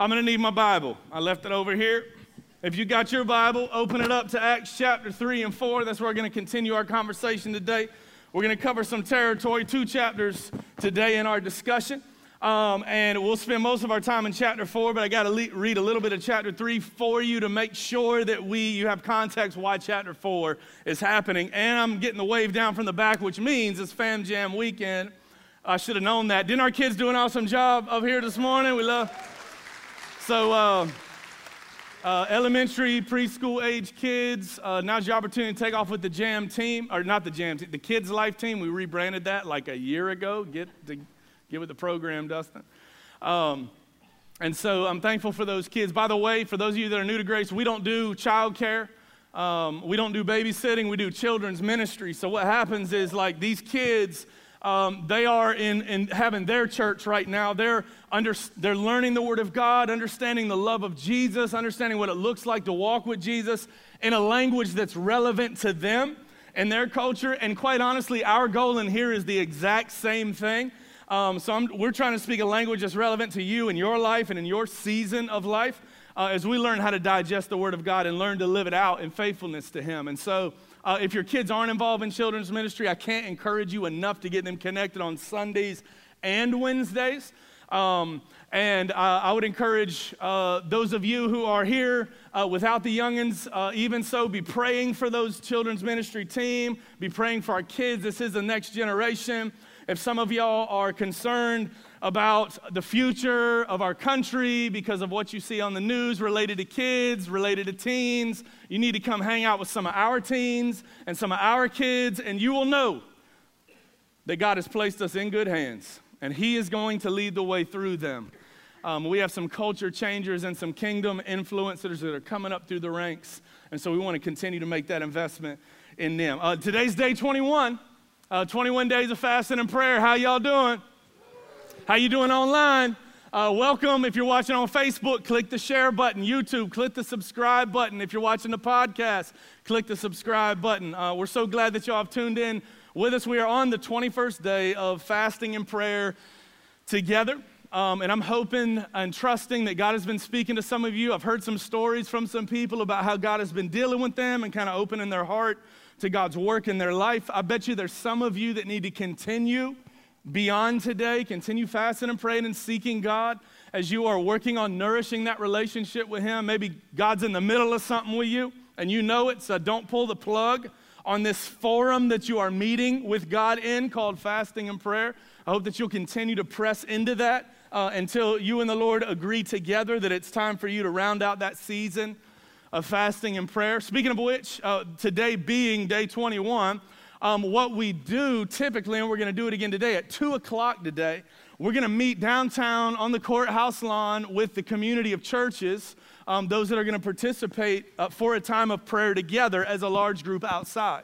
I'm going to need my Bible. I left it over here. If you got your Bible, open it up to Acts chapter 3 and 4. That's where we're going to continue our conversation today. We're going to cover some territory, two chapters today in our discussion. Um, and we'll spend most of our time in chapter 4, but I got to le- read a little bit of chapter 3 for you to make sure that we you have context why chapter 4 is happening. And I'm getting the wave down from the back, which means it's Fam Jam weekend. I should have known that. Didn't our kids do an awesome job up here this morning? We love. So, uh, uh, elementary, preschool age kids, uh, now's your opportunity to take off with the Jam team, or not the Jam team, the Kids Life team. We rebranded that like a year ago. Get, to, get with the program, Dustin. Um, and so I'm thankful for those kids. By the way, for those of you that are new to Grace, we don't do childcare. Um, we don't do babysitting. We do children's ministry. So what happens is like these kids um, they are in, in having their church right now. They're, under, they're learning the Word of God, understanding the love of Jesus, understanding what it looks like to walk with Jesus in a language that's relevant to them and their culture. And quite honestly, our goal in here is the exact same thing. Um, so I'm, we're trying to speak a language that's relevant to you in your life and in your season of life uh, as we learn how to digest the Word of God and learn to live it out in faithfulness to Him. And so, uh, if your kids aren't involved in children's ministry, I can't encourage you enough to get them connected on Sundays and Wednesdays. Um, and uh, I would encourage uh, those of you who are here uh, without the youngins, uh, even so, be praying for those children's ministry team, be praying for our kids. This is the next generation. If some of y'all are concerned about the future of our country because of what you see on the news related to kids, related to teens, you need to come hang out with some of our teens and some of our kids, and you will know that God has placed us in good hands, and He is going to lead the way through them. Um, we have some culture changers and some kingdom influencers that are coming up through the ranks, and so we want to continue to make that investment in them. Uh, today's day 21, uh, 21 days of fasting and prayer. How y'all doing? How you doing online? Uh, welcome. If you're watching on Facebook, click the share button. YouTube, click the subscribe button. If you're watching the podcast, click the subscribe button. Uh, we're so glad that y'all have tuned in with us. We are on the 21st day of fasting and prayer together. Um, and I'm hoping and trusting that God has been speaking to some of you. I've heard some stories from some people about how God has been dealing with them and kind of opening their heart to God's work in their life. I bet you there's some of you that need to continue beyond today. Continue fasting and praying and seeking God as you are working on nourishing that relationship with Him. Maybe God's in the middle of something with you and you know it, so don't pull the plug on this forum that you are meeting with God in called fasting and prayer. I hope that you'll continue to press into that uh, until you and the Lord agree together that it's time for you to round out that season of fasting and prayer. Speaking of which, uh, today being day 21, um, what we do typically, and we're going to do it again today at 2 o'clock today, we're going to meet downtown on the courthouse lawn with the community of churches, um, those that are going to participate uh, for a time of prayer together as a large group outside.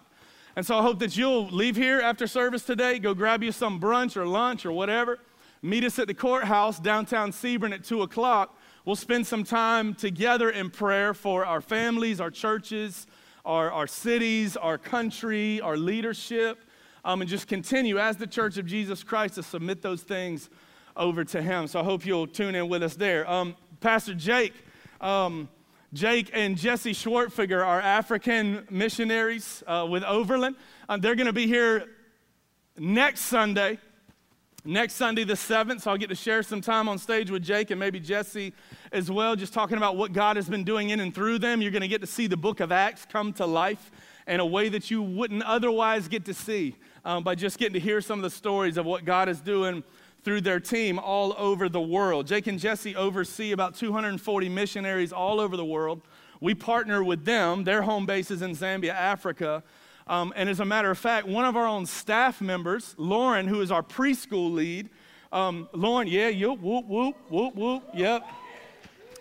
And so I hope that you'll leave here after service today, go grab you some brunch or lunch or whatever, meet us at the courthouse downtown Sebring at 2 o'clock. We'll spend some time together in prayer for our families, our churches, our, our cities, our country, our leadership, um, and just continue as the church of Jesus Christ to submit those things over to Him. So I hope you'll tune in with us there. Um, Pastor Jake, um, Jake and Jesse Schwartfiger are African missionaries uh, with Overland. Uh, they're going to be here next Sunday next Sunday, the 7th. So I'll get to share some time on stage with Jake and maybe Jesse as well, just talking about what God has been doing in and through them. You're going to get to see the book of Acts come to life in a way that you wouldn't otherwise get to see um, by just getting to hear some of the stories of what God is doing through their team all over the world. Jake and Jesse oversee about 240 missionaries all over the world. We partner with them, their home base is in Zambia, Africa. Um, and as a matter of fact, one of our own staff members, Lauren, who is our preschool lead, Um, Lauren, yeah, you whoop, whoop, whoop, whoop, yep.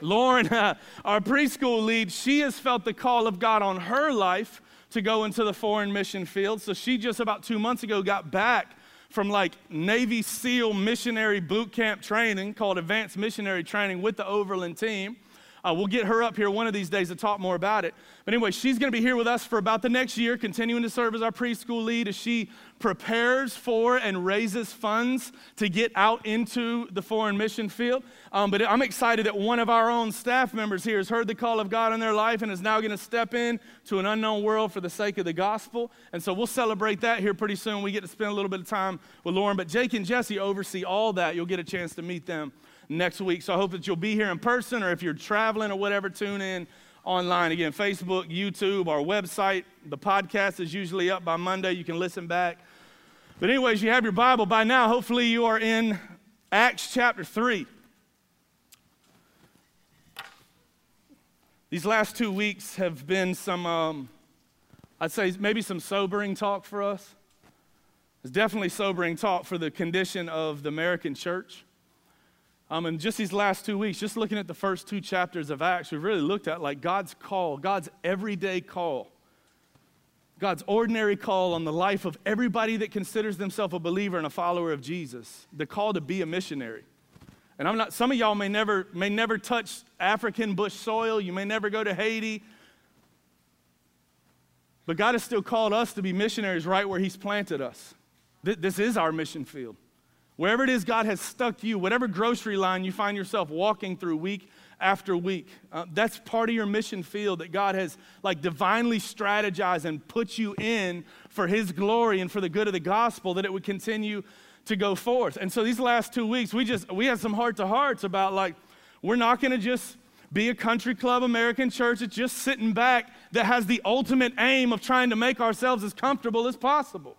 Lauren, uh, our preschool lead, she has felt the call of God on her life to go into the foreign mission field. So she just about two months ago got back from like Navy SEAL missionary boot camp training called Advanced Missionary Training with the Overland team. Uh, we'll get her up here one of these days to talk more about it. But anyway, she's going to be here with us for about the next year, continuing to serve as our preschool lead as she prepares for and raises funds to get out into the foreign mission field. Um, but I'm excited that one of our own staff members here has heard the call of God in their life and is now going to step in to an unknown world for the sake of the gospel. And so we'll celebrate that here pretty soon. We get to spend a little bit of time with Lauren. But Jake and Jesse oversee all that. You'll get a chance to meet them next week. So I hope that you'll be here in person or if you're traveling or whatever, tune in online. Again, Facebook, YouTube, our website. The podcast is usually up by Monday. You can listen back. But, anyways, you have your Bible by now. Hopefully, you are in Acts chapter 3. These last two weeks have been some, um, I'd say, maybe some sobering talk for us. It's definitely sobering talk for the condition of the American church. Um, and just these last two weeks, just looking at the first two chapters of Acts, we've really looked at like God's call, God's everyday call, God's ordinary call on the life of everybody that considers themselves a believer and a follower of Jesus, the call to be a missionary. And I'm not, some of y'all may never, may never touch African bush soil, you may never go to Haiti. But God has still called us to be missionaries right where He's planted us. This is our mission field. Wherever it is God has stuck you, whatever grocery line you find yourself walking through week after week, uh, that's part of your mission field that God has like divinely strategized and put you in for His glory and for the good of the gospel that it would continue to go forth. And so these last two weeks, we just we had some heart to hearts about like we're not going to just be a country club American church that's just sitting back that has the ultimate aim of trying to make ourselves as comfortable as possible.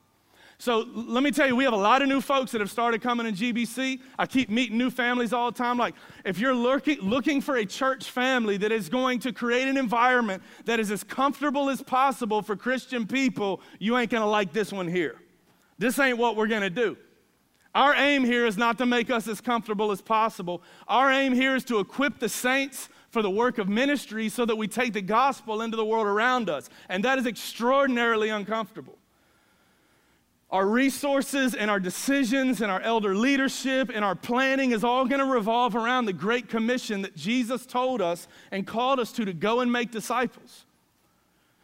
So let me tell you, we have a lot of new folks that have started coming in GBC. I keep meeting new families all the time. Like, if you're looking, looking for a church family that is going to create an environment that is as comfortable as possible for Christian people, you ain't gonna like this one here. This ain't what we're gonna do. Our aim here is not to make us as comfortable as possible. Our aim here is to equip the saints for the work of ministry so that we take the gospel into the world around us. And that is extraordinarily uncomfortable. Our resources and our decisions and our elder leadership and our planning is all going to revolve around the Great Commission that Jesus told us and called us to to go and make disciples.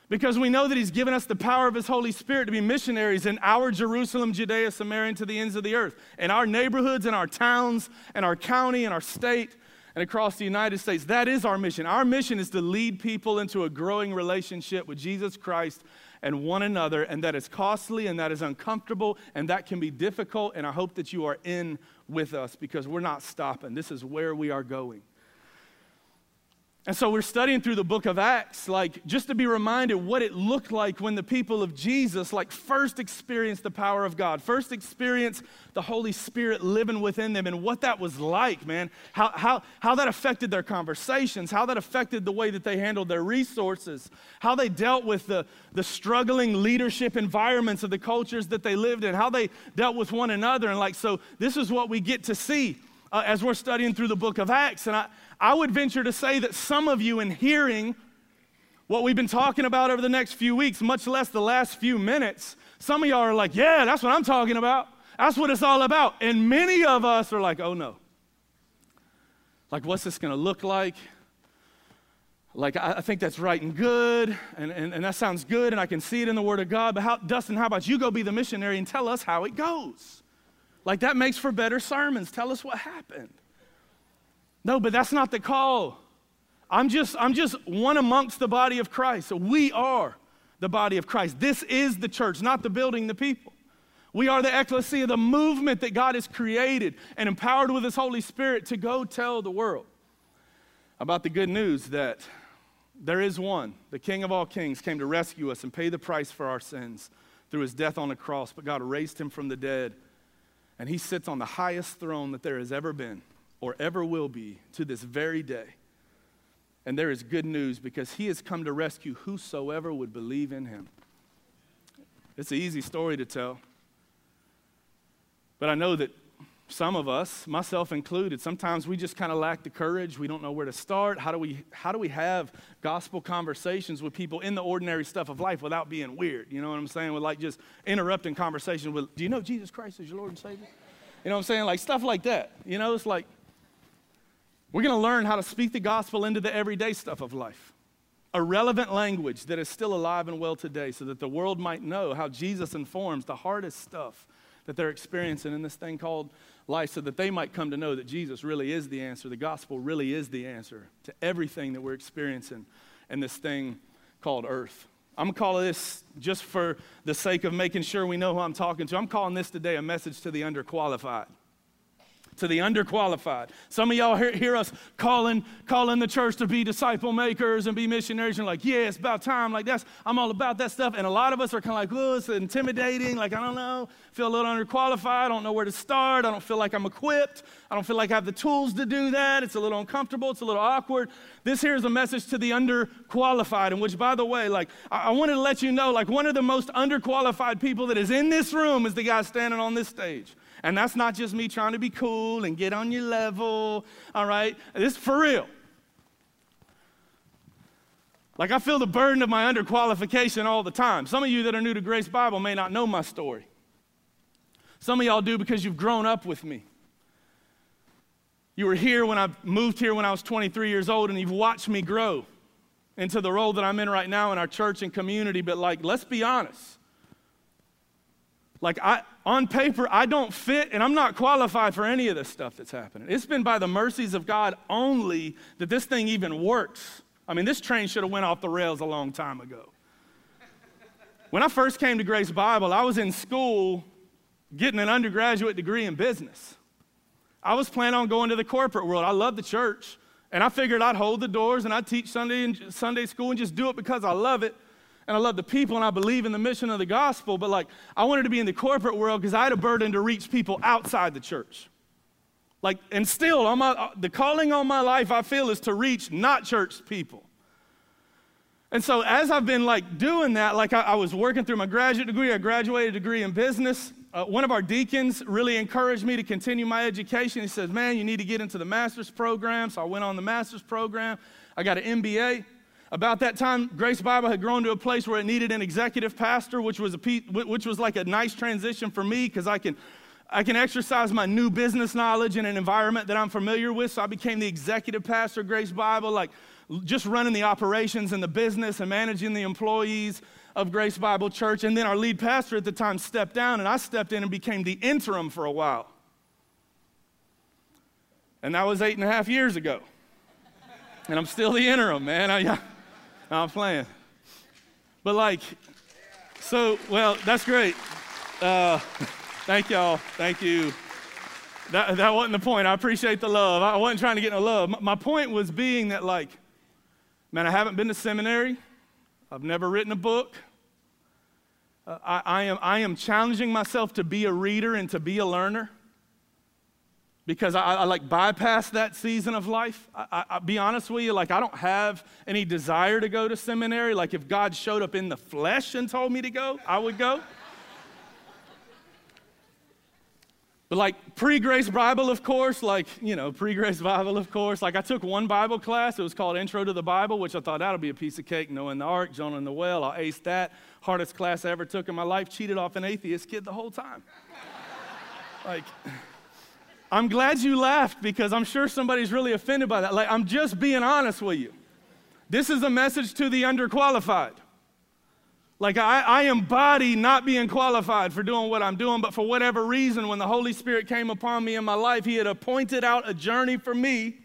Because we know that He's given us the power of His Holy Spirit to be missionaries in our Jerusalem, Judea, Samaria, and to the ends of the earth, in our neighborhoods, in our towns, and our county, and our state, and across the United States. That is our mission. Our mission is to lead people into a growing relationship with Jesus Christ and one another, and that is costly and that is uncomfortable and that can be difficult. And I hope that you are in with us because we're not stopping. This is where we are going. And so we're studying through the book of Acts, like just to be reminded what it looked like when the people of Jesus, like first experienced the power of God, first experienced the Holy Spirit living within them, and what that was like, man. How, how, how that affected their conversations, how that affected the way that they handled their resources, how they dealt with the, the struggling leadership environments of the cultures that they lived in, how they dealt with one another. And like, so this is what we get to see uh, as we're studying through the book of Acts. And I, I would venture to say that some of you, in hearing what we've been talking about over the next few weeks, much less the last few minutes, some of y'all are like, yeah, that's what I'm talking about. That's what it's all about. And many of us are like, oh no. Like, what's this going to look like? Like, I, I, think that's right and good, and, and, and that sounds good, and I can see it in the Word of God. But how, Dustin, how about you go be the missionary and tell us how it goes? Like, that makes for better sermons. Tell us what happened. No, but that's not the call. I'm just, I'm just one amongst the body of Christ. So we are the body of Christ. This is the church, not the building, the people. We are the ecclesia, the movement that God has created and empowered with His Holy Spirit to go tell the world about the good news that there is one, the King of all kings, came to rescue us and pay the price for our sins through His death on the cross, but God raised Him from the dead, and He sits on the highest throne that there has ever been or ever will be to this very day. And there is good news because he has come to rescue whosoever would believe in him. It's an easy story to tell. But I know that some of us, myself included, sometimes we just kind of lack the courage. We don't know where to start. How do we how do we have gospel conversations with people in the ordinary stuff of life without being weird? You know what I'm saying? With like just interrupting conversation with, do you know Jesus Christ is your Lord and Savior? You know what I'm saying? Like stuff like that. You know, it's like we're going to learn how to speak the gospel into the everyday stuff of life. A relevant language that is still alive and well today so that the world might know how Jesus informs the hardest stuff that they're experiencing in this thing called life so that they might come to know that Jesus really is the answer. The gospel really is the answer to everything that we're experiencing in this thing called earth. I'm to call this, just for the sake of making sure we know who I'm talking to, I'm calling this today a message to the underqualified to the underqualified. Some of y'all hear, hear, us calling, calling the church to be disciple makers and be missionaries. And like, yeah, it's about time. Like that's, I'm all about that stuff. And a lot of us are kind of like, oh, it's intimidating. Like, I don't know, feel a little underqualified. I don't know where to start. I don't feel like I'm equipped. I don't feel like I have the tools to do that. It's a little uncomfortable. It's a little awkward. This here is a message to the underqualified. And which, by the way, like, I, I wanted to let you know, like, one of the most underqualified people that is in this room is the guy standing on this stage. And that's not just me trying to be cool and get on your level, all right? This is for real. Like, I feel the burden of my underqualification all the time. Some of you that are new to Grace Bible may not know my story. Some of y'all do because you've grown up with me. You were here when I moved here when I was 23 years old, and you've watched me grow into the role that I'm in right now in our church and community. But, like, let's be honest. Like, I, on paper, I don't fit and I'm not qualified for any of this stuff that's happening. It's been by the mercies of God only that this thing even works. I mean, this train should have went off the rails a long time ago. When I first came to Grace Bible, I was in school getting an undergraduate degree in business. I was planning on going to the corporate world. I love the church, and I figured I'd hold the doors and I'd teach Sunday and Sunday school and just do it because I love it and I love the people and I believe in the mission of the gospel, but like I wanted to be in the corporate world because I had a burden to reach people outside the church. Like, and still, on my, the calling on my life, I feel, is to reach not church people. And so, as I've been like doing that, like I, I was working through my graduate degree, I graduated a degree in business. Uh, one of our deacons really encouraged me to continue my education. He says, "Man, you need to get into the master's program." So I went on the master's program. I got an MBA. About that time, Grace Bible had grown to a place where it needed an executive pastor, which was, a, which was like a nice transition for me because I can, I can exercise my new business knowledge in an environment that I'm familiar with. So I became the executive pastor of Grace Bible, like just running the operations and the business and managing the employees of Grace Bible Church. And then our lead pastor at the time stepped down, and I stepped in and became the interim for a while. And that was eight and a half years ago. And I'm still the interim, man. I, I'm playing. But like, so, well, that's great. Uh, thank y'all. Thank you. That, that wasn't the point. I appreciate the love. I wasn't trying to get no love. My, my point was being that, like, man, I haven't been to seminary. I've never written a book. Uh, I, I, am, I am challenging myself to be a reader and to be a learner because I, I, like bypass that season of life. I, I, be honest with you, like I don't have any desire to go to seminary. Like if God showed up in the flesh and told me to go, I would go. but like pre-grace Bible, of course, like you know, pre-grace Bible, of course. Like I took one Bible class. It was called Intro to the Bible, which I thought that'll be a piece of cake. Noah the Ark, Jonah in the well. I aced that. Hardest class I ever took in my life. Cheated off an atheist kid the whole time. like. I'm glad you laughed because I'm sure somebody's really offended by that. Like, I'm just being honest with you. This is a message to the underqualified. Like, I, I embody not being qualified for doing what I'm doing, but for whatever reason, when the Holy Spirit came upon me in my life, He had appointed out a journey for me,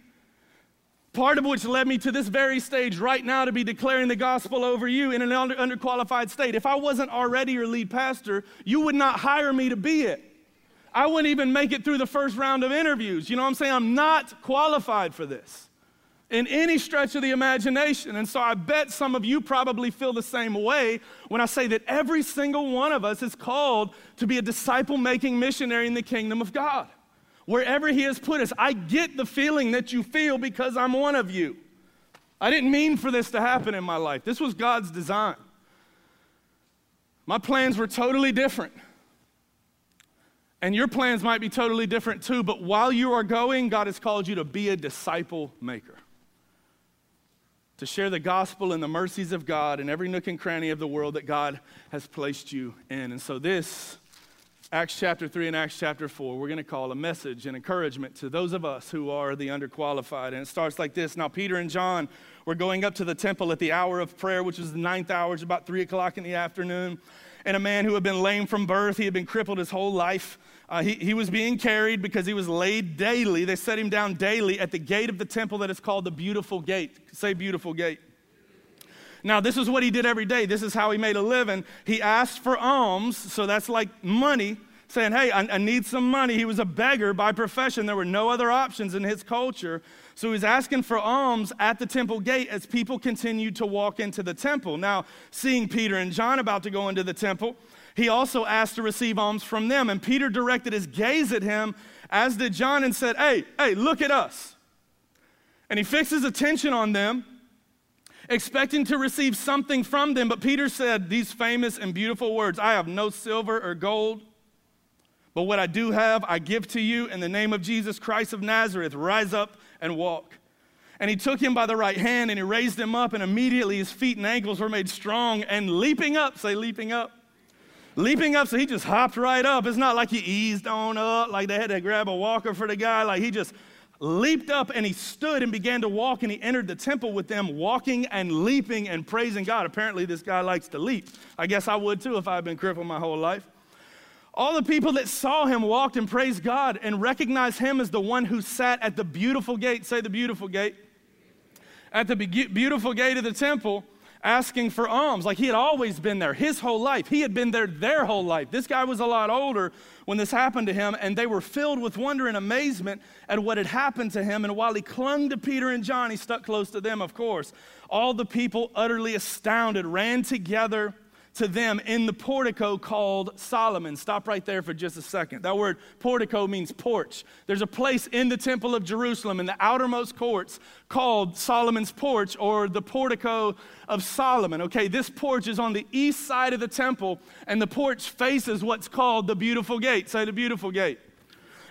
part of which led me to this very stage right now to be declaring the gospel over you in an under, underqualified state. If I wasn't already your lead pastor, you would not hire me to be it. I wouldn't even make it through the first round of interviews. You know what I'm saying? I'm not qualified for this in any stretch of the imagination. And so I bet some of you probably feel the same way when I say that every single one of us is called to be a disciple making missionary in the kingdom of God. Wherever He has put us, I get the feeling that you feel because I'm one of you. I didn't mean for this to happen in my life, this was God's design. My plans were totally different. And your plans might be totally different too, but while you are going, God has called you to be a disciple maker. To share the gospel and the mercies of God in every nook and cranny of the world that God has placed you in. And so, this, Acts chapter 3 and Acts chapter 4, we're going to call a message and encouragement to those of us who are the underqualified. And it starts like this Now, Peter and John were going up to the temple at the hour of prayer, which was the ninth hour, it's about 3 o'clock in the afternoon. And a man who had been lame from birth, he had been crippled his whole life. Uh, he, he was being carried because he was laid daily. They set him down daily at the gate of the temple that is called the Beautiful Gate. Say, Beautiful Gate. Now, this is what he did every day. This is how he made a living. He asked for alms, so that's like money, saying, Hey, I, I need some money. He was a beggar by profession. There were no other options in his culture. So he's asking for alms at the temple gate as people continued to walk into the temple. Now, seeing Peter and John about to go into the temple, he also asked to receive alms from them. And Peter directed his gaze at him, as did John, and said, Hey, hey, look at us. And he fixed his attention on them, expecting to receive something from them. But Peter said these famous and beautiful words I have no silver or gold, but what I do have, I give to you in the name of Jesus Christ of Nazareth. Rise up and walk. And he took him by the right hand and he raised him up, and immediately his feet and ankles were made strong. And leaping up, say, leaping up leaping up, so he just hopped right up. It's not like he eased on up, like they had to grab a walker for the guy. Like he just leaped up and he stood and began to walk and he entered the temple with them, walking and leaping and praising God. Apparently, this guy likes to leap. I guess I would too if I had been crippled my whole life. All the people that saw him walked and praised God and recognized him as the one who sat at the beautiful gate. Say the beautiful gate. At the beautiful gate of the temple asking for alms. Like he had always been there his whole life. He had been there their whole life. This guy was a lot older when this happened to him, and they were filled with wonder and amazement at what had happened to him. And while he clung to Peter and John, he stuck close to them, of course. All the people, utterly astounded, ran together to them in the portico called Solomon. Stop right there for just a second. That word portico means porch. There's a place in the temple of Jerusalem in the outermost courts called Solomon's porch or the portico of Solomon. Okay, this porch is on the east side of the temple, and the porch faces what's called the beautiful gate. Say the beautiful gate.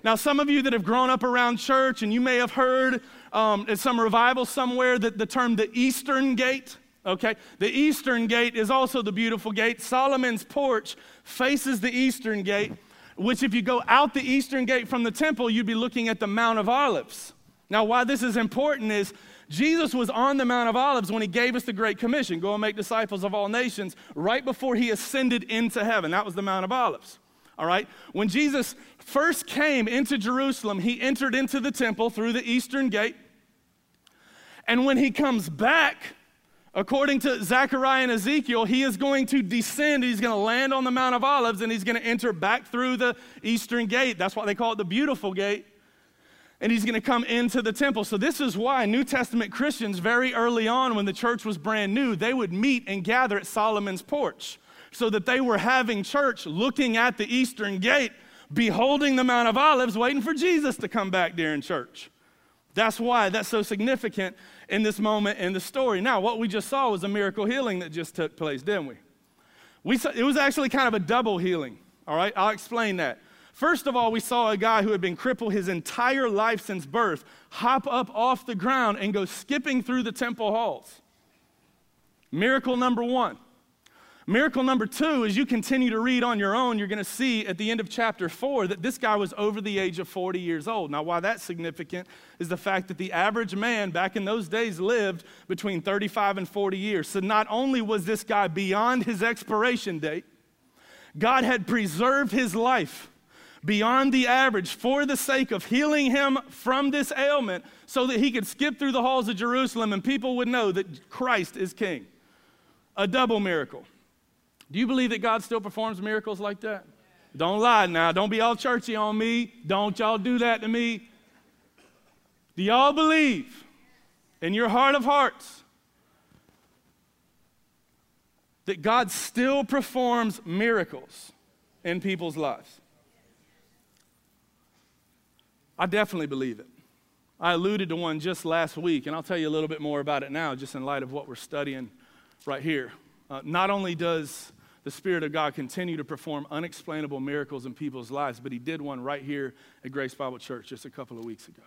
Now, some of you that have grown up around church, and you may have heard um, at some revival somewhere that the term the Eastern Gate. Okay, the eastern gate is also the beautiful gate. Solomon's porch faces the eastern gate, which, if you go out the eastern gate from the temple, you'd be looking at the Mount of Olives. Now, why this is important is Jesus was on the Mount of Olives when he gave us the Great Commission go and make disciples of all nations, right before he ascended into heaven. That was the Mount of Olives. All right? When Jesus first came into Jerusalem, he entered into the temple through the eastern gate. And when he comes back, According to Zechariah and Ezekiel, he is going to descend. He's going to land on the Mount of Olives and he's going to enter back through the eastern gate. That's why they call it the beautiful gate. And he's going to come into the temple. So, this is why New Testament Christians, very early on when the church was brand new, they would meet and gather at Solomon's porch so that they were having church looking at the eastern gate, beholding the Mount of Olives, waiting for Jesus to come back during church. That's why that's so significant in this moment in the story. Now, what we just saw was a miracle healing that just took place, didn't we? we saw, it was actually kind of a double healing, all right? I'll explain that. First of all, we saw a guy who had been crippled his entire life since birth hop up off the ground and go skipping through the temple halls. Miracle number one. Miracle number two, as you continue to read on your own, you're going to see at the end of chapter four that this guy was over the age of 40 years old. Now, why that's significant is the fact that the average man back in those days lived between 35 and 40 years. So, not only was this guy beyond his expiration date, God had preserved his life beyond the average for the sake of healing him from this ailment so that he could skip through the halls of Jerusalem and people would know that Christ is king. A double miracle. Do you believe that God still performs miracles like that? Don't lie now. Don't be all churchy on me. Don't y'all do that to me. Do y'all believe in your heart of hearts that God still performs miracles in people's lives? I definitely believe it. I alluded to one just last week, and I'll tell you a little bit more about it now, just in light of what we're studying right here. Uh, not only does the Spirit of God continue to perform unexplainable miracles in people's lives, but He did one right here at Grace Bible Church just a couple of weeks ago.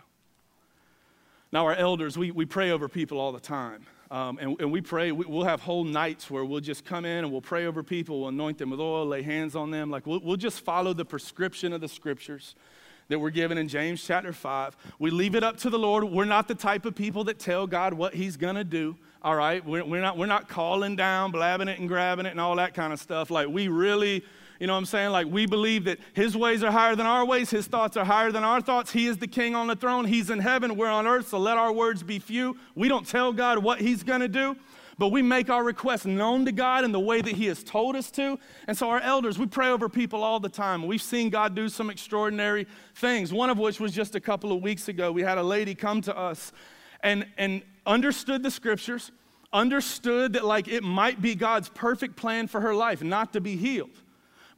Now, our elders, we, we pray over people all the time. Um, and, and we pray, we, will have whole nights where we'll just come in and we'll pray over people, we'll anoint them with oil, lay hands on them. Like we'll, we'll just follow the prescription of the scriptures that we're given in James chapter 5. We leave it up to the Lord. We're not the type of people that tell God what He's going to do. All right? We're, we're, not, we're not calling down, blabbing it, and grabbing it, and all that kind of stuff. Like, we really, you know what I'm saying? Like, we believe that His ways are higher than our ways, His thoughts are higher than our thoughts. He is the King on the throne, He's in heaven, we're on earth, so let our words be few. We don't tell God what He's going to do but we make our requests known to God in the way that He has told us to. And so, our elders, we pray over people all the time. We've seen God do some extraordinary things, one of which was just a couple of weeks ago. We had a lady come to us and, and understood the scriptures, understood that, like, it might be God's perfect plan for her life not to be healed.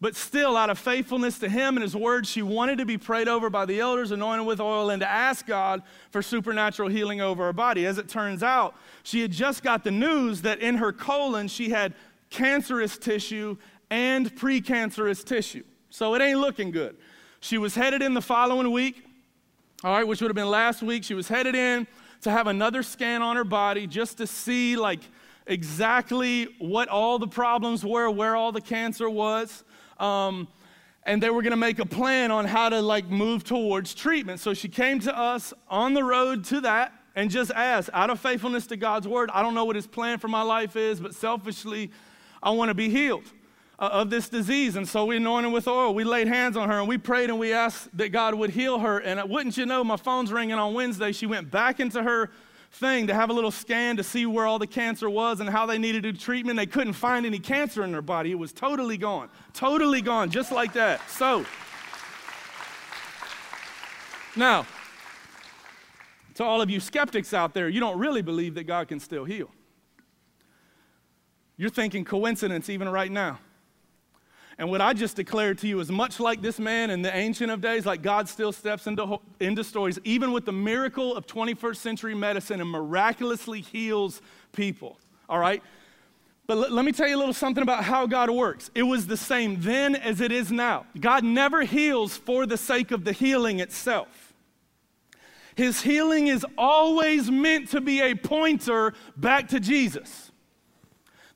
But still, out of faithfulness to him and his word, she wanted to be prayed over by the elders, anointed with oil, and to ask God for supernatural healing over her body. As it turns out, she had just got the news that in her colon she had cancerous tissue and precancerous tissue. So it ain't looking good. She was headed in the following week, all right, which would have been last week. She was headed in to have another scan on her body just to see, like, exactly what all the problems were, where all the cancer was. Um, and they were going to make a plan on how to like move towards treatment. So she came to us on the road to that and just asked, out of faithfulness to God's word, I don't know what his plan for my life is, but selfishly, I want to be healed uh, of this disease. And so we anointed with oil. We laid hands on her and we prayed and we asked that God would heal her. And uh, wouldn't you know, my phone's ringing on Wednesday. She went back into her thing to have a little scan to see where all the cancer was and how they needed to do treatment. They couldn't find any cancer in their body. It was totally gone. Totally gone, just like that. So, now, to all of you skeptics out there, you don't really believe that God can still heal. You're thinking coincidence even right now. And what I just declared to you is much like this man in the Ancient of Days, like God still steps into, into stories, even with the miracle of 21st century medicine and miraculously heals people. All right? But l- let me tell you a little something about how God works. It was the same then as it is now. God never heals for the sake of the healing itself. His healing is always meant to be a pointer back to Jesus.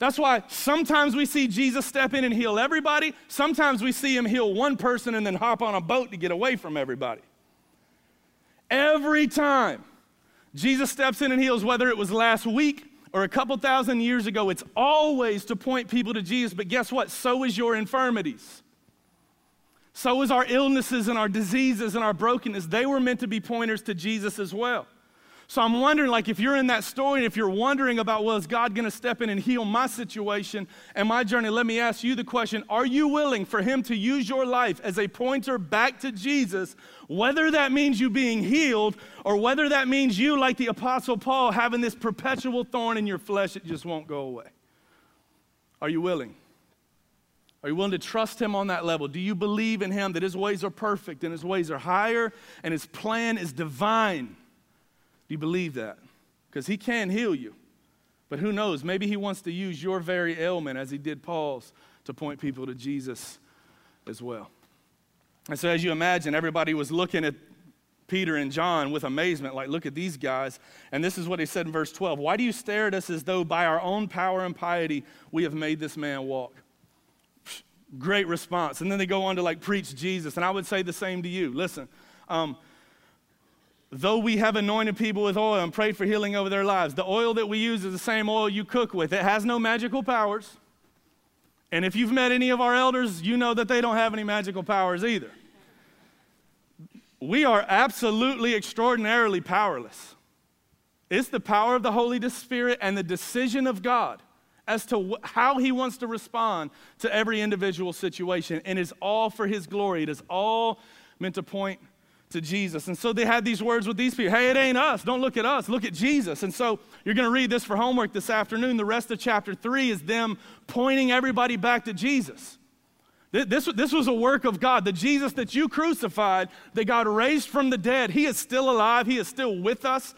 That's why sometimes we see Jesus step in and heal everybody. Sometimes we see him heal one person and then hop on a boat to get away from everybody. Every time Jesus steps in and heals, whether it was last week or a couple thousand years ago, it's always to point people to Jesus. But guess what? So is your infirmities. So is our illnesses and our diseases and our brokenness. They were meant to be pointers to Jesus as well. So I'm wondering, like, if you're in that story and if you're wondering about, well, is God going to step in and heal my situation and my journey? Let me ask you the question Are you willing for Him to use your life as a pointer back to Jesus, whether that means you being healed or whether that means you, like the Apostle Paul, having this perpetual thorn in your flesh that just won't go away? Are you willing? Are you willing to trust him on that level? Do you believe in him that his ways are perfect and his ways are higher and his plan is divine? You believe that? Because he can heal you. But who knows? Maybe he wants to use your very ailment, as he did Paul's, to point people to Jesus as well. And so, as you imagine, everybody was looking at Peter and John with amazement, like, look at these guys. And this is what he said in verse 12 Why do you stare at us as though by our own power and piety we have made this man walk? Great response. And then they go on to like preach Jesus. And I would say the same to you. Listen, um, though we have anointed people with oil and prayed for healing over their lives, the oil that we use is the same oil you cook with. It has no magical powers. And if you've met any of our elders, you know that they don't have any magical powers either. We are absolutely extraordinarily powerless. It's the power of the Holy Spirit and the decision of God as to wh- how He wants to respond to every individual situation. And it's all for His glory. It is all meant to point to Jesus. And so they had these words with these people Hey, it ain't us. Don't look at us. Look at Jesus. And so you're going to read this for homework this afternoon. The rest of chapter three is them pointing everybody back to Jesus. This, this was a work of God. The Jesus that you crucified, that God raised from the dead, He is still alive. He is still with us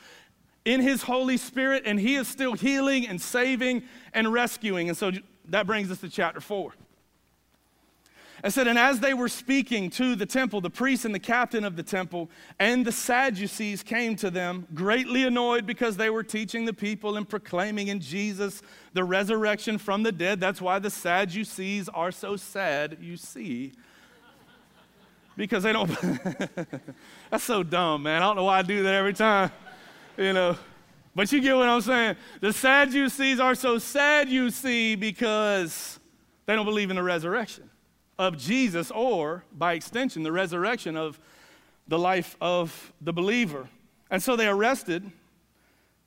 in His Holy Spirit, and He is still healing and saving and rescuing. And so that brings us to chapter four. I said, and as they were speaking to the temple, the priest and the captain of the temple and the Sadducees came to them, greatly annoyed because they were teaching the people and proclaiming in Jesus the resurrection from the dead. That's why the Sadducees are so sad, you see. Because they don't. That's so dumb, man. I don't know why I do that every time, you know. But you get what I'm saying. The Sadducees are so sad, you see, because they don't believe in the resurrection of Jesus, or by extension, the resurrection of the life of the believer. And so they arrested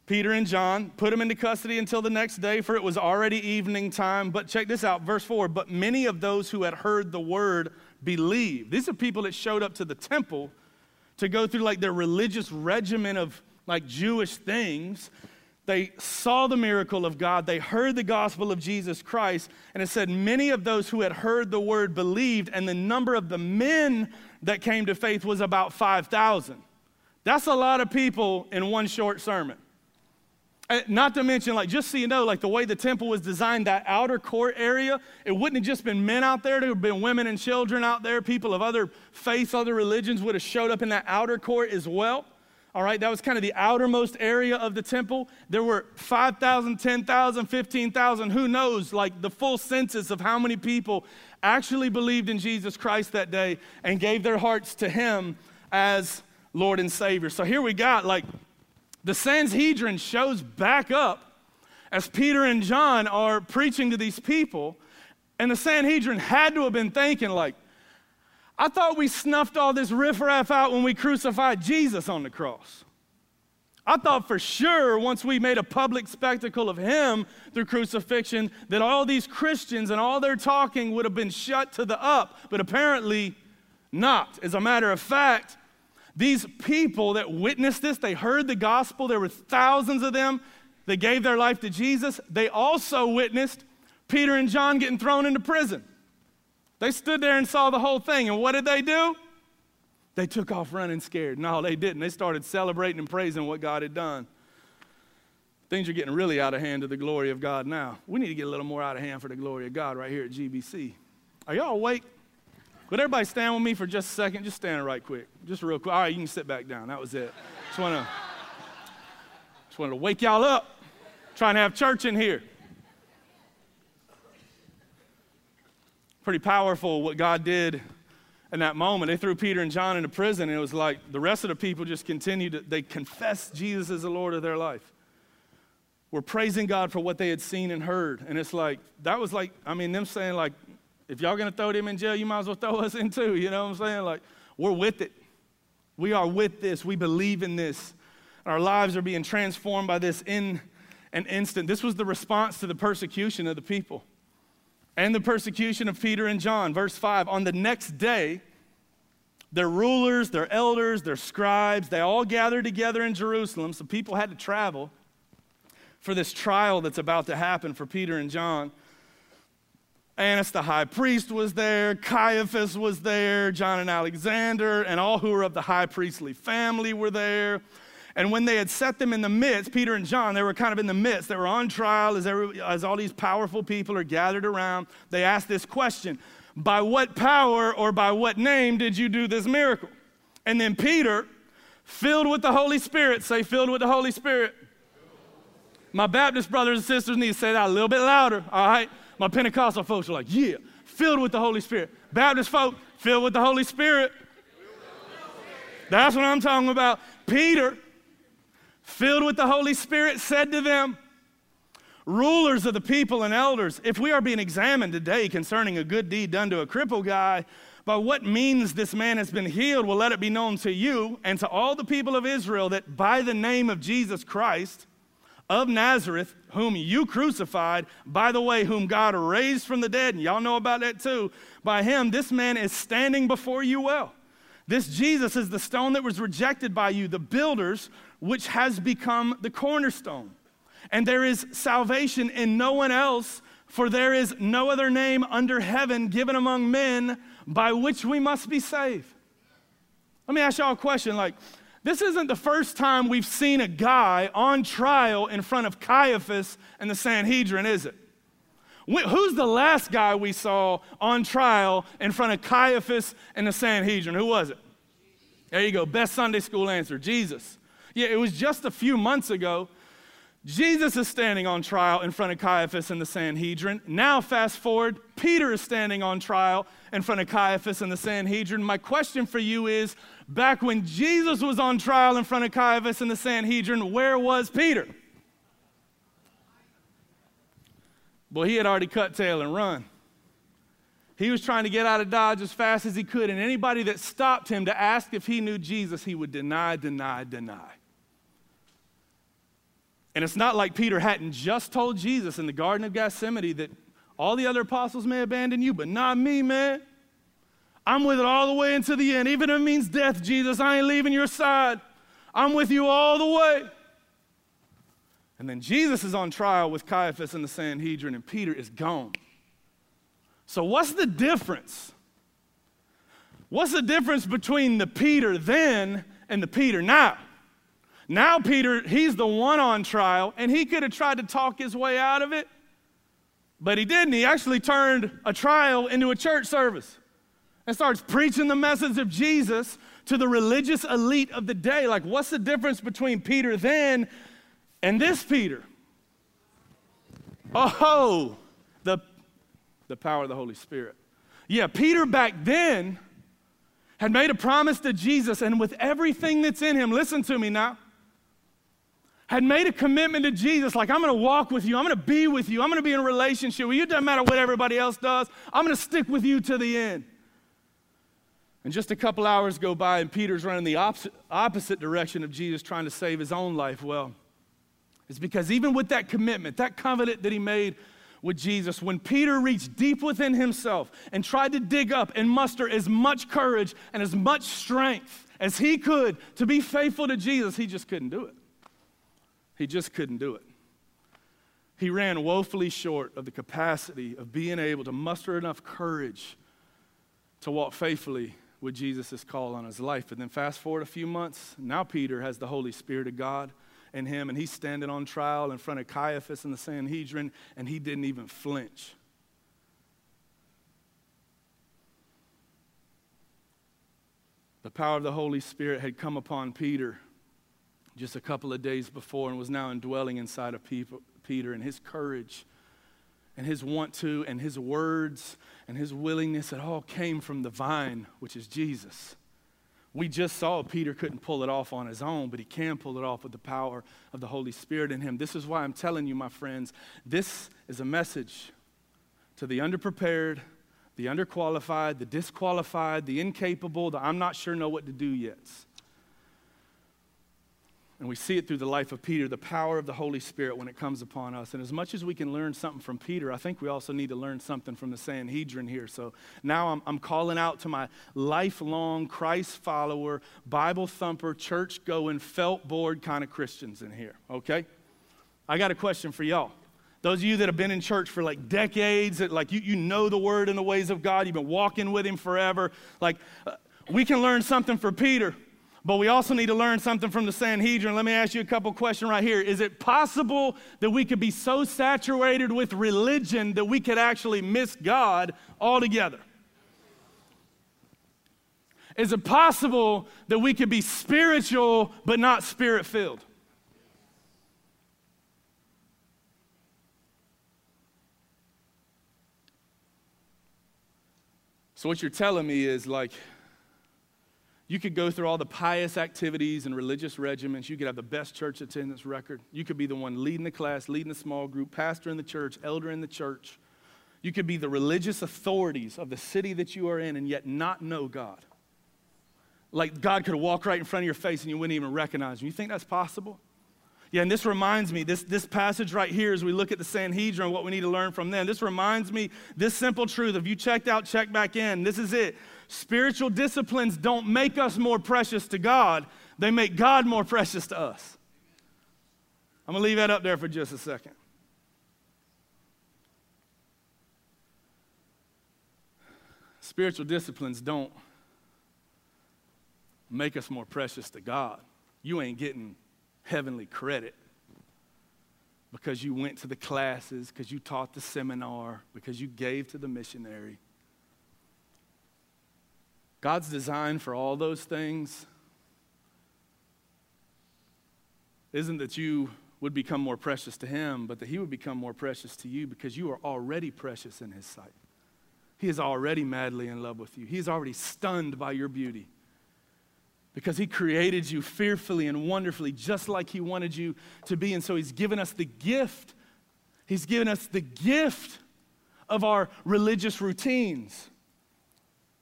Peter and John, put them into custody until the next day, for it was already evening time. But check this out, verse 4 But many of those who had heard the word believed. These are people that showed up to the temple to go through like their religious regimen of like Jewish things. They saw the miracle of God. They heard the gospel of Jesus Christ. And it said, many of those who had heard the word believed, and the number of the men that came to faith was about 5,000. That's a lot of people in one short sermon. Not to mention, like, just so you know, like the way the temple was designed, that outer court area, it wouldn't have just been men out there. There would have been women and children out there. People of other faiths, other religions would have showed up in that outer court as well. All right, that was kind of the outermost area of the temple. There were 5,000, 10,000, 15,000, who knows, like the full census of how many people actually believed in Jesus Christ that day and gave their hearts to Him as Lord and Savior. So here we got like the Sanhedrin shows back up as Peter and John are preaching to these people. And the Sanhedrin had to have been thinking, like, I thought we snuffed all this riffraff out when we crucified Jesus on the cross. I thought for sure once we made a public spectacle of him through crucifixion that all these Christians and all their talking would have been shut to the up, but apparently not. As a matter of fact, these people that witnessed this, they heard the gospel, there were thousands of them that gave their life to Jesus. They also witnessed Peter and John getting thrown into prison. They stood there and saw the whole thing, and what did they do? They took off running scared. No, they didn't. They started celebrating and praising what God had done. Things are getting really out of hand to the glory of God now. We need to get a little more out of hand for the glory of God right here at GBC. Are y'all awake? Would everybody stand with me for just a second? Just stand right quick. Just real quick. All right, you can sit back down. That was it. Just want to just to wake y'all up. Trying to have church in here. Pretty powerful what God did in that moment. They threw Peter and John into prison, and it was like the rest of the people just continued to, they confessed Jesus as the Lord of their life. We're praising God for what they had seen and heard. And it's like, that was like, I mean, them saying, like, if y'all gonna throw them in jail, you might as well throw us in too. You know what I'm saying? Like, we're with it. We are with this. We believe in this. Our lives are being transformed by this in an instant. This was the response to the persecution of the people and the persecution of Peter and John. Verse 5 On the next day, their rulers, their elders, their scribes, they all gathered together in Jerusalem. So people had to travel for this trial that's about to happen for Peter and John. Annas the high priest was there, Caiaphas was there, John and Alexander, and all who were of the high priestly family were there. And when they had set them in the midst, Peter and John, they were kind of in the midst. They were on trial as, every, as all these powerful people are gathered around. They asked this question By what power or by what name did you do this miracle? And then Peter, filled with the Holy Spirit, say, filled with the Holy Spirit. My Baptist brothers and sisters need to say that a little bit louder, all right? My Pentecostal folks are like, yeah, filled with the Holy Spirit. Baptist folk, filled with the Holy Spirit. That's what I'm talking about. Peter, filled with the Holy Spirit, said to them, Rulers of the people and elders, if we are being examined today concerning a good deed done to a crippled guy, by what means this man has been healed, will let it be known to you and to all the people of Israel that by the name of Jesus Christ of Nazareth, whom you crucified, by the way, whom God raised from the dead, and y'all know about that too, by him, this man is standing before you well. This Jesus is the stone that was rejected by you, the builders, which has become the cornerstone. And there is salvation in no one else, for there is no other name under heaven given among men by which we must be saved. Let me ask y'all a question like, this isn't the first time we've seen a guy on trial in front of Caiaphas and the Sanhedrin, is it? Who's the last guy we saw on trial in front of Caiaphas and the Sanhedrin? Who was it? There you go. Best Sunday school answer Jesus. Yeah, it was just a few months ago. Jesus is standing on trial in front of Caiaphas and the Sanhedrin. Now, fast forward, Peter is standing on trial in front of Caiaphas and the Sanhedrin. My question for you is back when Jesus was on trial in front of Caiaphas and the Sanhedrin, where was Peter? Well, he had already cut tail and run. He was trying to get out of Dodge as fast as he could, and anybody that stopped him to ask if he knew Jesus, he would deny, deny, deny. And it's not like Peter hadn't just told Jesus in the Garden of Gethsemane that all the other apostles may abandon you, but not me, man. I'm with it all the way into the end. Even if it means death, Jesus, I ain't leaving your side. I'm with you all the way. And then Jesus is on trial with Caiaphas and the Sanhedrin, and Peter is gone. So, what's the difference? What's the difference between the Peter then and the Peter now? Now, Peter, he's the one on trial, and he could have tried to talk his way out of it, but he didn't. He actually turned a trial into a church service and starts preaching the message of Jesus to the religious elite of the day. Like, what's the difference between Peter then and this Peter, oh, the, the power of the Holy Spirit. Yeah, Peter back then had made a promise to Jesus, and with everything that's in him, listen to me now, had made a commitment to Jesus, like, I'm gonna walk with you, I'm gonna be with you, I'm gonna be in a relationship with you, it doesn't matter what everybody else does, I'm gonna stick with you to the end. And just a couple hours go by, and Peter's running the opposite, opposite direction of Jesus, trying to save his own life. Well, it's because even with that commitment, that covenant that he made with Jesus, when Peter reached deep within himself and tried to dig up and muster as much courage and as much strength as he could to be faithful to Jesus, he just couldn't do it. He just couldn't do it. He ran woefully short of the capacity of being able to muster enough courage to walk faithfully with Jesus' call on his life. And then fast forward a few months, now Peter has the Holy Spirit of God in him, and he's standing on trial in front of Caiaphas and the Sanhedrin, and he didn't even flinch. The power of the Holy Spirit had come upon Peter just a couple of days before and was now indwelling inside of Peter, and his courage and his want to and his words and his willingness, it all came from the vine, which is Jesus. We just saw Peter couldn't pull it off on his own, but he can pull it off with the power of the Holy Spirit in him. This is why I'm telling you, my friends, this is a message to the underprepared, the underqualified, the disqualified, the incapable, the I'm not sure know what to do yet. And we see it through the life of Peter, the power of the Holy Spirit when it comes upon us. And as much as we can learn something from Peter, I think we also need to learn something from the Sanhedrin here. So now I'm, I'm calling out to my lifelong Christ follower, Bible thumper, church going, felt board kind of Christians in here, okay? I got a question for y'all. Those of you that have been in church for like decades, that like you, you know the word and the ways of God, you've been walking with him forever, like uh, we can learn something from Peter. But we also need to learn something from the Sanhedrin. Let me ask you a couple questions right here. Is it possible that we could be so saturated with religion that we could actually miss God altogether? Is it possible that we could be spiritual but not spirit filled? So, what you're telling me is like, you could go through all the pious activities and religious regiments. You could have the best church attendance record. You could be the one leading the class, leading the small group, pastor in the church, elder in the church. You could be the religious authorities of the city that you are in and yet not know God. Like God could walk right in front of your face and you wouldn't even recognize him. You think that's possible? Yeah, and this reminds me, this, this passage right here, as we look at the Sanhedrin, what we need to learn from them, this reminds me this simple truth. If you checked out, check back in. This is it. Spiritual disciplines don't make us more precious to God, they make God more precious to us. I'm going to leave that up there for just a second. Spiritual disciplines don't make us more precious to God. You ain't getting heavenly credit because you went to the classes, because you taught the seminar, because you gave to the missionary. God's design for all those things isn't that you would become more precious to Him, but that He would become more precious to you because you are already precious in His sight. He is already madly in love with you, He is already stunned by your beauty because He created you fearfully and wonderfully, just like He wanted you to be. And so He's given us the gift. He's given us the gift of our religious routines.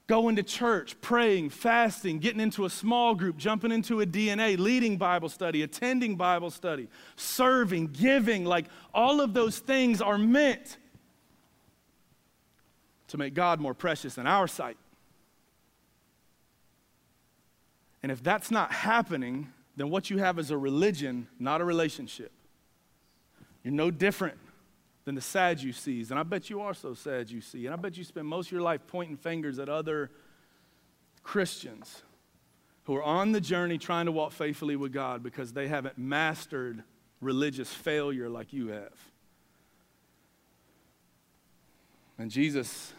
Going to church, praying, fasting, getting into a small group, jumping into a DNA, leading Bible study, attending Bible study, serving, giving like all of those things are meant to make God more precious in our sight. And if that's not happening, then what you have is a religion, not a relationship. You're no different than the Sadducees. And I bet you are so sad you see. And I bet you spend most of your life pointing fingers at other Christians who are on the journey trying to walk faithfully with God because they haven't mastered religious failure like you have. And Jesus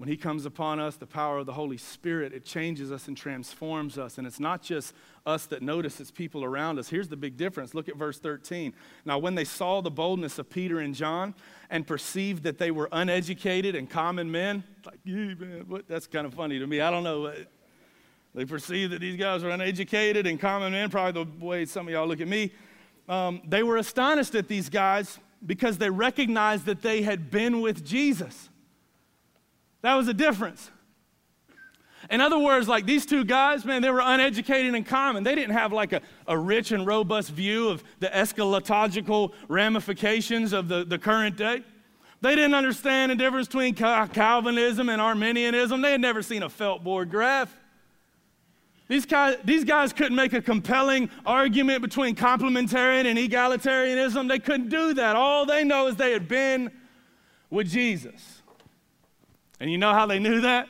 when He comes upon us, the power of the Holy Spirit, it changes us and transforms us. And it's not just us that notice, it's people around us. Here's the big difference. Look at verse 13. Now, when they saw the boldness of Peter and John and perceived that they were uneducated and common men, like, yeah, man, what? that's kind of funny to me. I don't know. They perceived that these guys were uneducated and common men, probably the way some of y'all look at me. Um, they were astonished at these guys because they recognized that they had been with Jesus. That was the difference. In other words, like these two guys, man, they were uneducated and common. They didn't have like a, a rich and robust view of the eschatological ramifications of the, the current day. They didn't understand the difference between Calvinism and Arminianism. They had never seen a felt board graph. These guys, these guys couldn't make a compelling argument between complementarian and egalitarianism. They couldn't do that. All they know is they had been with Jesus. And you know how they knew that?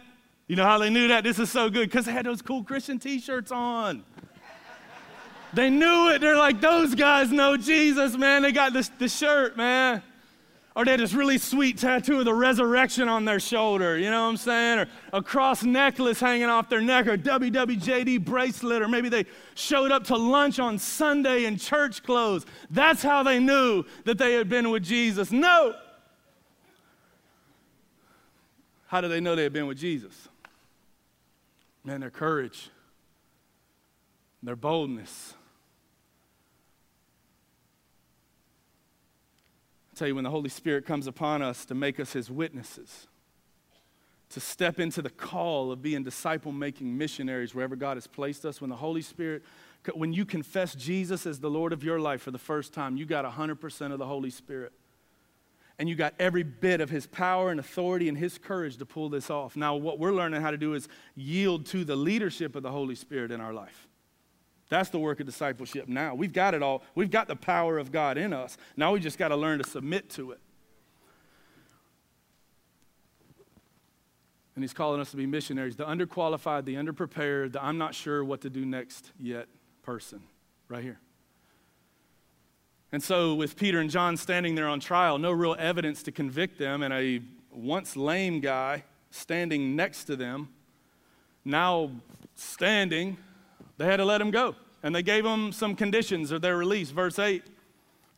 You know how they knew that? This is so good because they had those cool Christian t shirts on. they knew it. They're like, those guys know Jesus, man. They got this, the shirt, man. Or they had this really sweet tattoo of the resurrection on their shoulder, you know what I'm saying? Or a cross necklace hanging off their neck, or WWJD bracelet, or maybe they showed up to lunch on Sunday in church clothes. That's how they knew that they had been with Jesus. No, how do they know they had been with Jesus? Man, their courage, their boldness. I tell you, when the Holy Spirit comes upon us to make us his witnesses, to step into the call of being disciple making missionaries wherever God has placed us, when the Holy Spirit, when you confess Jesus as the Lord of your life for the first time, you got 100% of the Holy Spirit and you got every bit of his power and authority and his courage to pull this off. Now, what we're learning how to do is yield to the leadership of the Holy Spirit in our life. That's the work of discipleship now. We've got it all. We've got the power of God in us. Now we just got to learn to submit to it. And he's calling us to be missionaries, the underqualified, the underprepared, the I'm not sure what to do next yet person, right here. And so, with Peter and John standing there on trial, no real evidence to convict them, and a once lame guy standing next to them, now standing, they had to let him go. And they gave him some conditions of their release. Verse 8,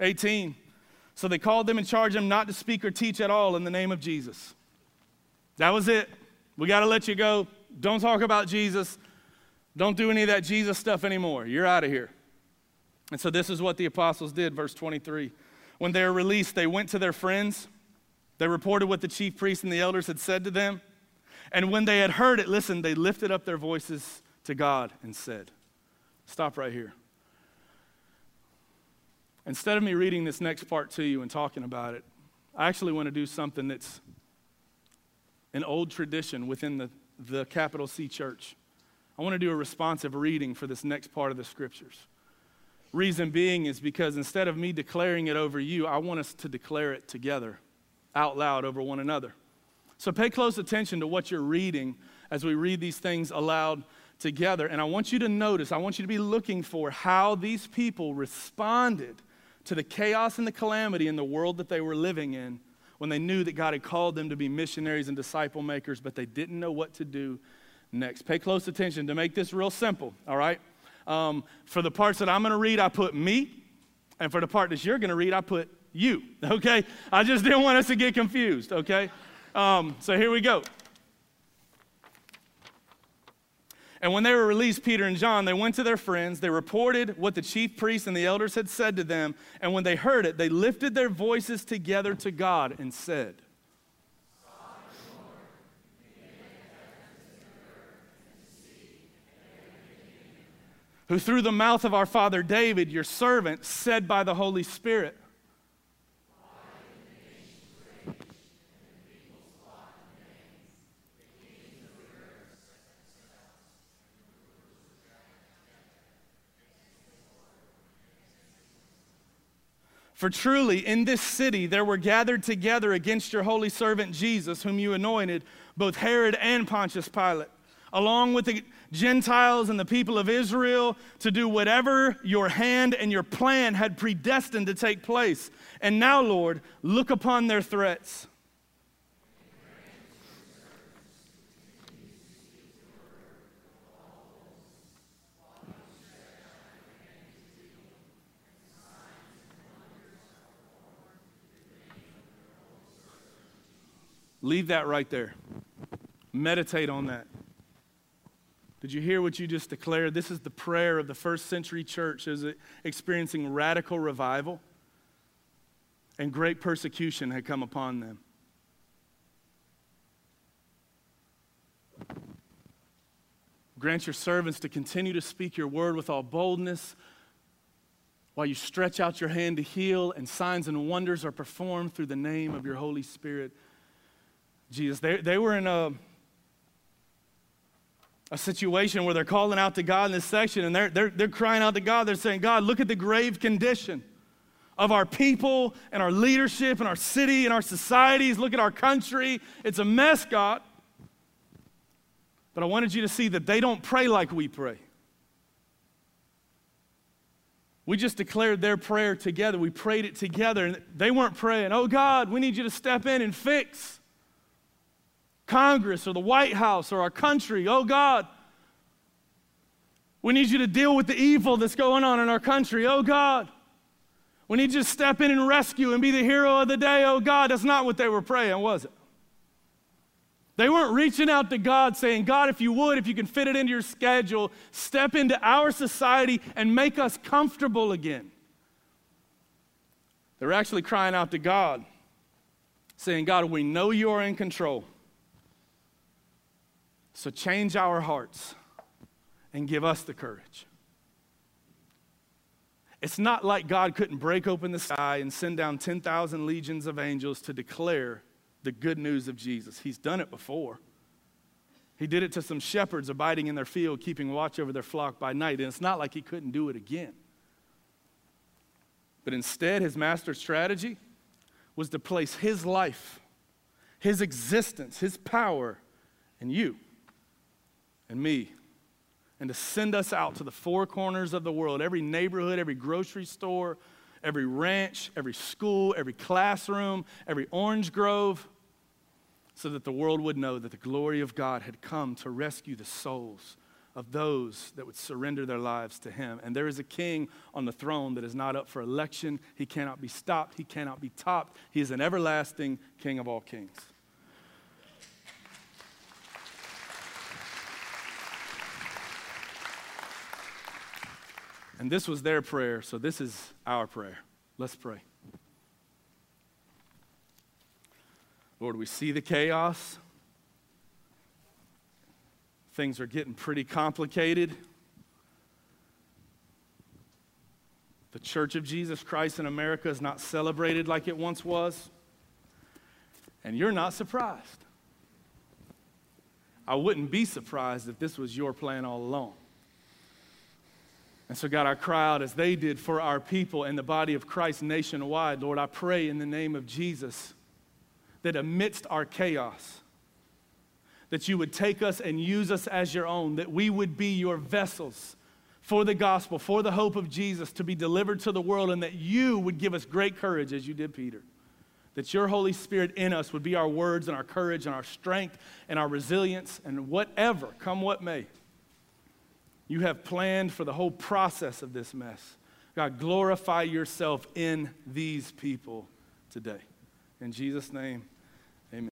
18. So they called them and charged them not to speak or teach at all in the name of Jesus. That was it. We got to let you go. Don't talk about Jesus. Don't do any of that Jesus stuff anymore. You're out of here. And so this is what the apostles did, verse 23. When they were released, they went to their friends. They reported what the chief priests and the elders had said to them. And when they had heard it, listen, they lifted up their voices to God and said, Stop right here. Instead of me reading this next part to you and talking about it, I actually want to do something that's an old tradition within the, the capital C church. I want to do a responsive reading for this next part of the scriptures. Reason being is because instead of me declaring it over you, I want us to declare it together, out loud over one another. So pay close attention to what you're reading as we read these things aloud together. And I want you to notice, I want you to be looking for how these people responded to the chaos and the calamity in the world that they were living in when they knew that God had called them to be missionaries and disciple makers, but they didn't know what to do next. Pay close attention to make this real simple, all right? Um, for the parts that I'm going to read, I put me, and for the part that you're going to read, I put you, okay? I just didn't want us to get confused, okay? Um, so here we go. And when they were released, Peter and John, they went to their friends. They reported what the chief priests and the elders had said to them. And when they heard it, they lifted their voices together to God and said, Who through the mouth of our father David, your servant, said by the Holy Spirit, For truly in this city there were gathered together against your holy servant Jesus, whom you anointed, both Herod and Pontius Pilate, along with the Gentiles and the people of Israel, to do whatever your hand and your plan had predestined to take place. And now, Lord, look upon their threats Leave that right there. Meditate on that. Did you hear what you just declared? This is the prayer of the first century church as it experiencing radical revival and great persecution had come upon them. Grant your servants to continue to speak your word with all boldness while you stretch out your hand to heal, and signs and wonders are performed through the name of your Holy Spirit. Jesus. They, they were in a, a situation where they're calling out to God in this section and they're, they're, they're crying out to God. They're saying, God, look at the grave condition of our people and our leadership and our city and our societies. Look at our country. It's a mess, God. But I wanted you to see that they don't pray like we pray. We just declared their prayer together. We prayed it together, and they weren't praying, Oh God, we need you to step in and fix. Congress or the White House or our country. Oh God, we need you to deal with the evil that's going on in our country. Oh God, we need you to step in and rescue and be the hero of the day. Oh God, that's not what they were praying, was it? They weren't reaching out to God saying, God, if you would, if you can fit it into your schedule, step into our society and make us comfortable again. They're actually crying out to God, saying, God, we know you are in control. So change our hearts and give us the courage. It's not like God couldn't break open the sky and send down 10,000 legions of angels to declare the good news of Jesus. He's done it before. He did it to some shepherds abiding in their field, keeping watch over their flock by night. And it's not like he couldn't do it again. But instead, his master strategy was to place his life, his existence, his power in you and me and to send us out to the four corners of the world, every neighborhood, every grocery store, every ranch, every school, every classroom, every orange grove, so that the world would know that the glory of God had come to rescue the souls of those that would surrender their lives to Him. And there is a king on the throne that is not up for election. He cannot be stopped, He cannot be topped. He is an everlasting King of all kings. And this was their prayer, so this is our prayer. Let's pray. Lord, we see the chaos. Things are getting pretty complicated. The Church of Jesus Christ in America is not celebrated like it once was. And you're not surprised. I wouldn't be surprised if this was your plan all along. And so, God, I cry out as they did for our people and the body of Christ nationwide. Lord, I pray in the name of Jesus that amidst our chaos, that you would take us and use us as your own, that we would be your vessels for the gospel, for the hope of Jesus to be delivered to the world, and that you would give us great courage as you did Peter. That your Holy Spirit in us would be our words and our courage and our strength and our resilience and whatever, come what may you have planned for the whole process of this mess. God, glorify yourself in these people today. In Jesus' name,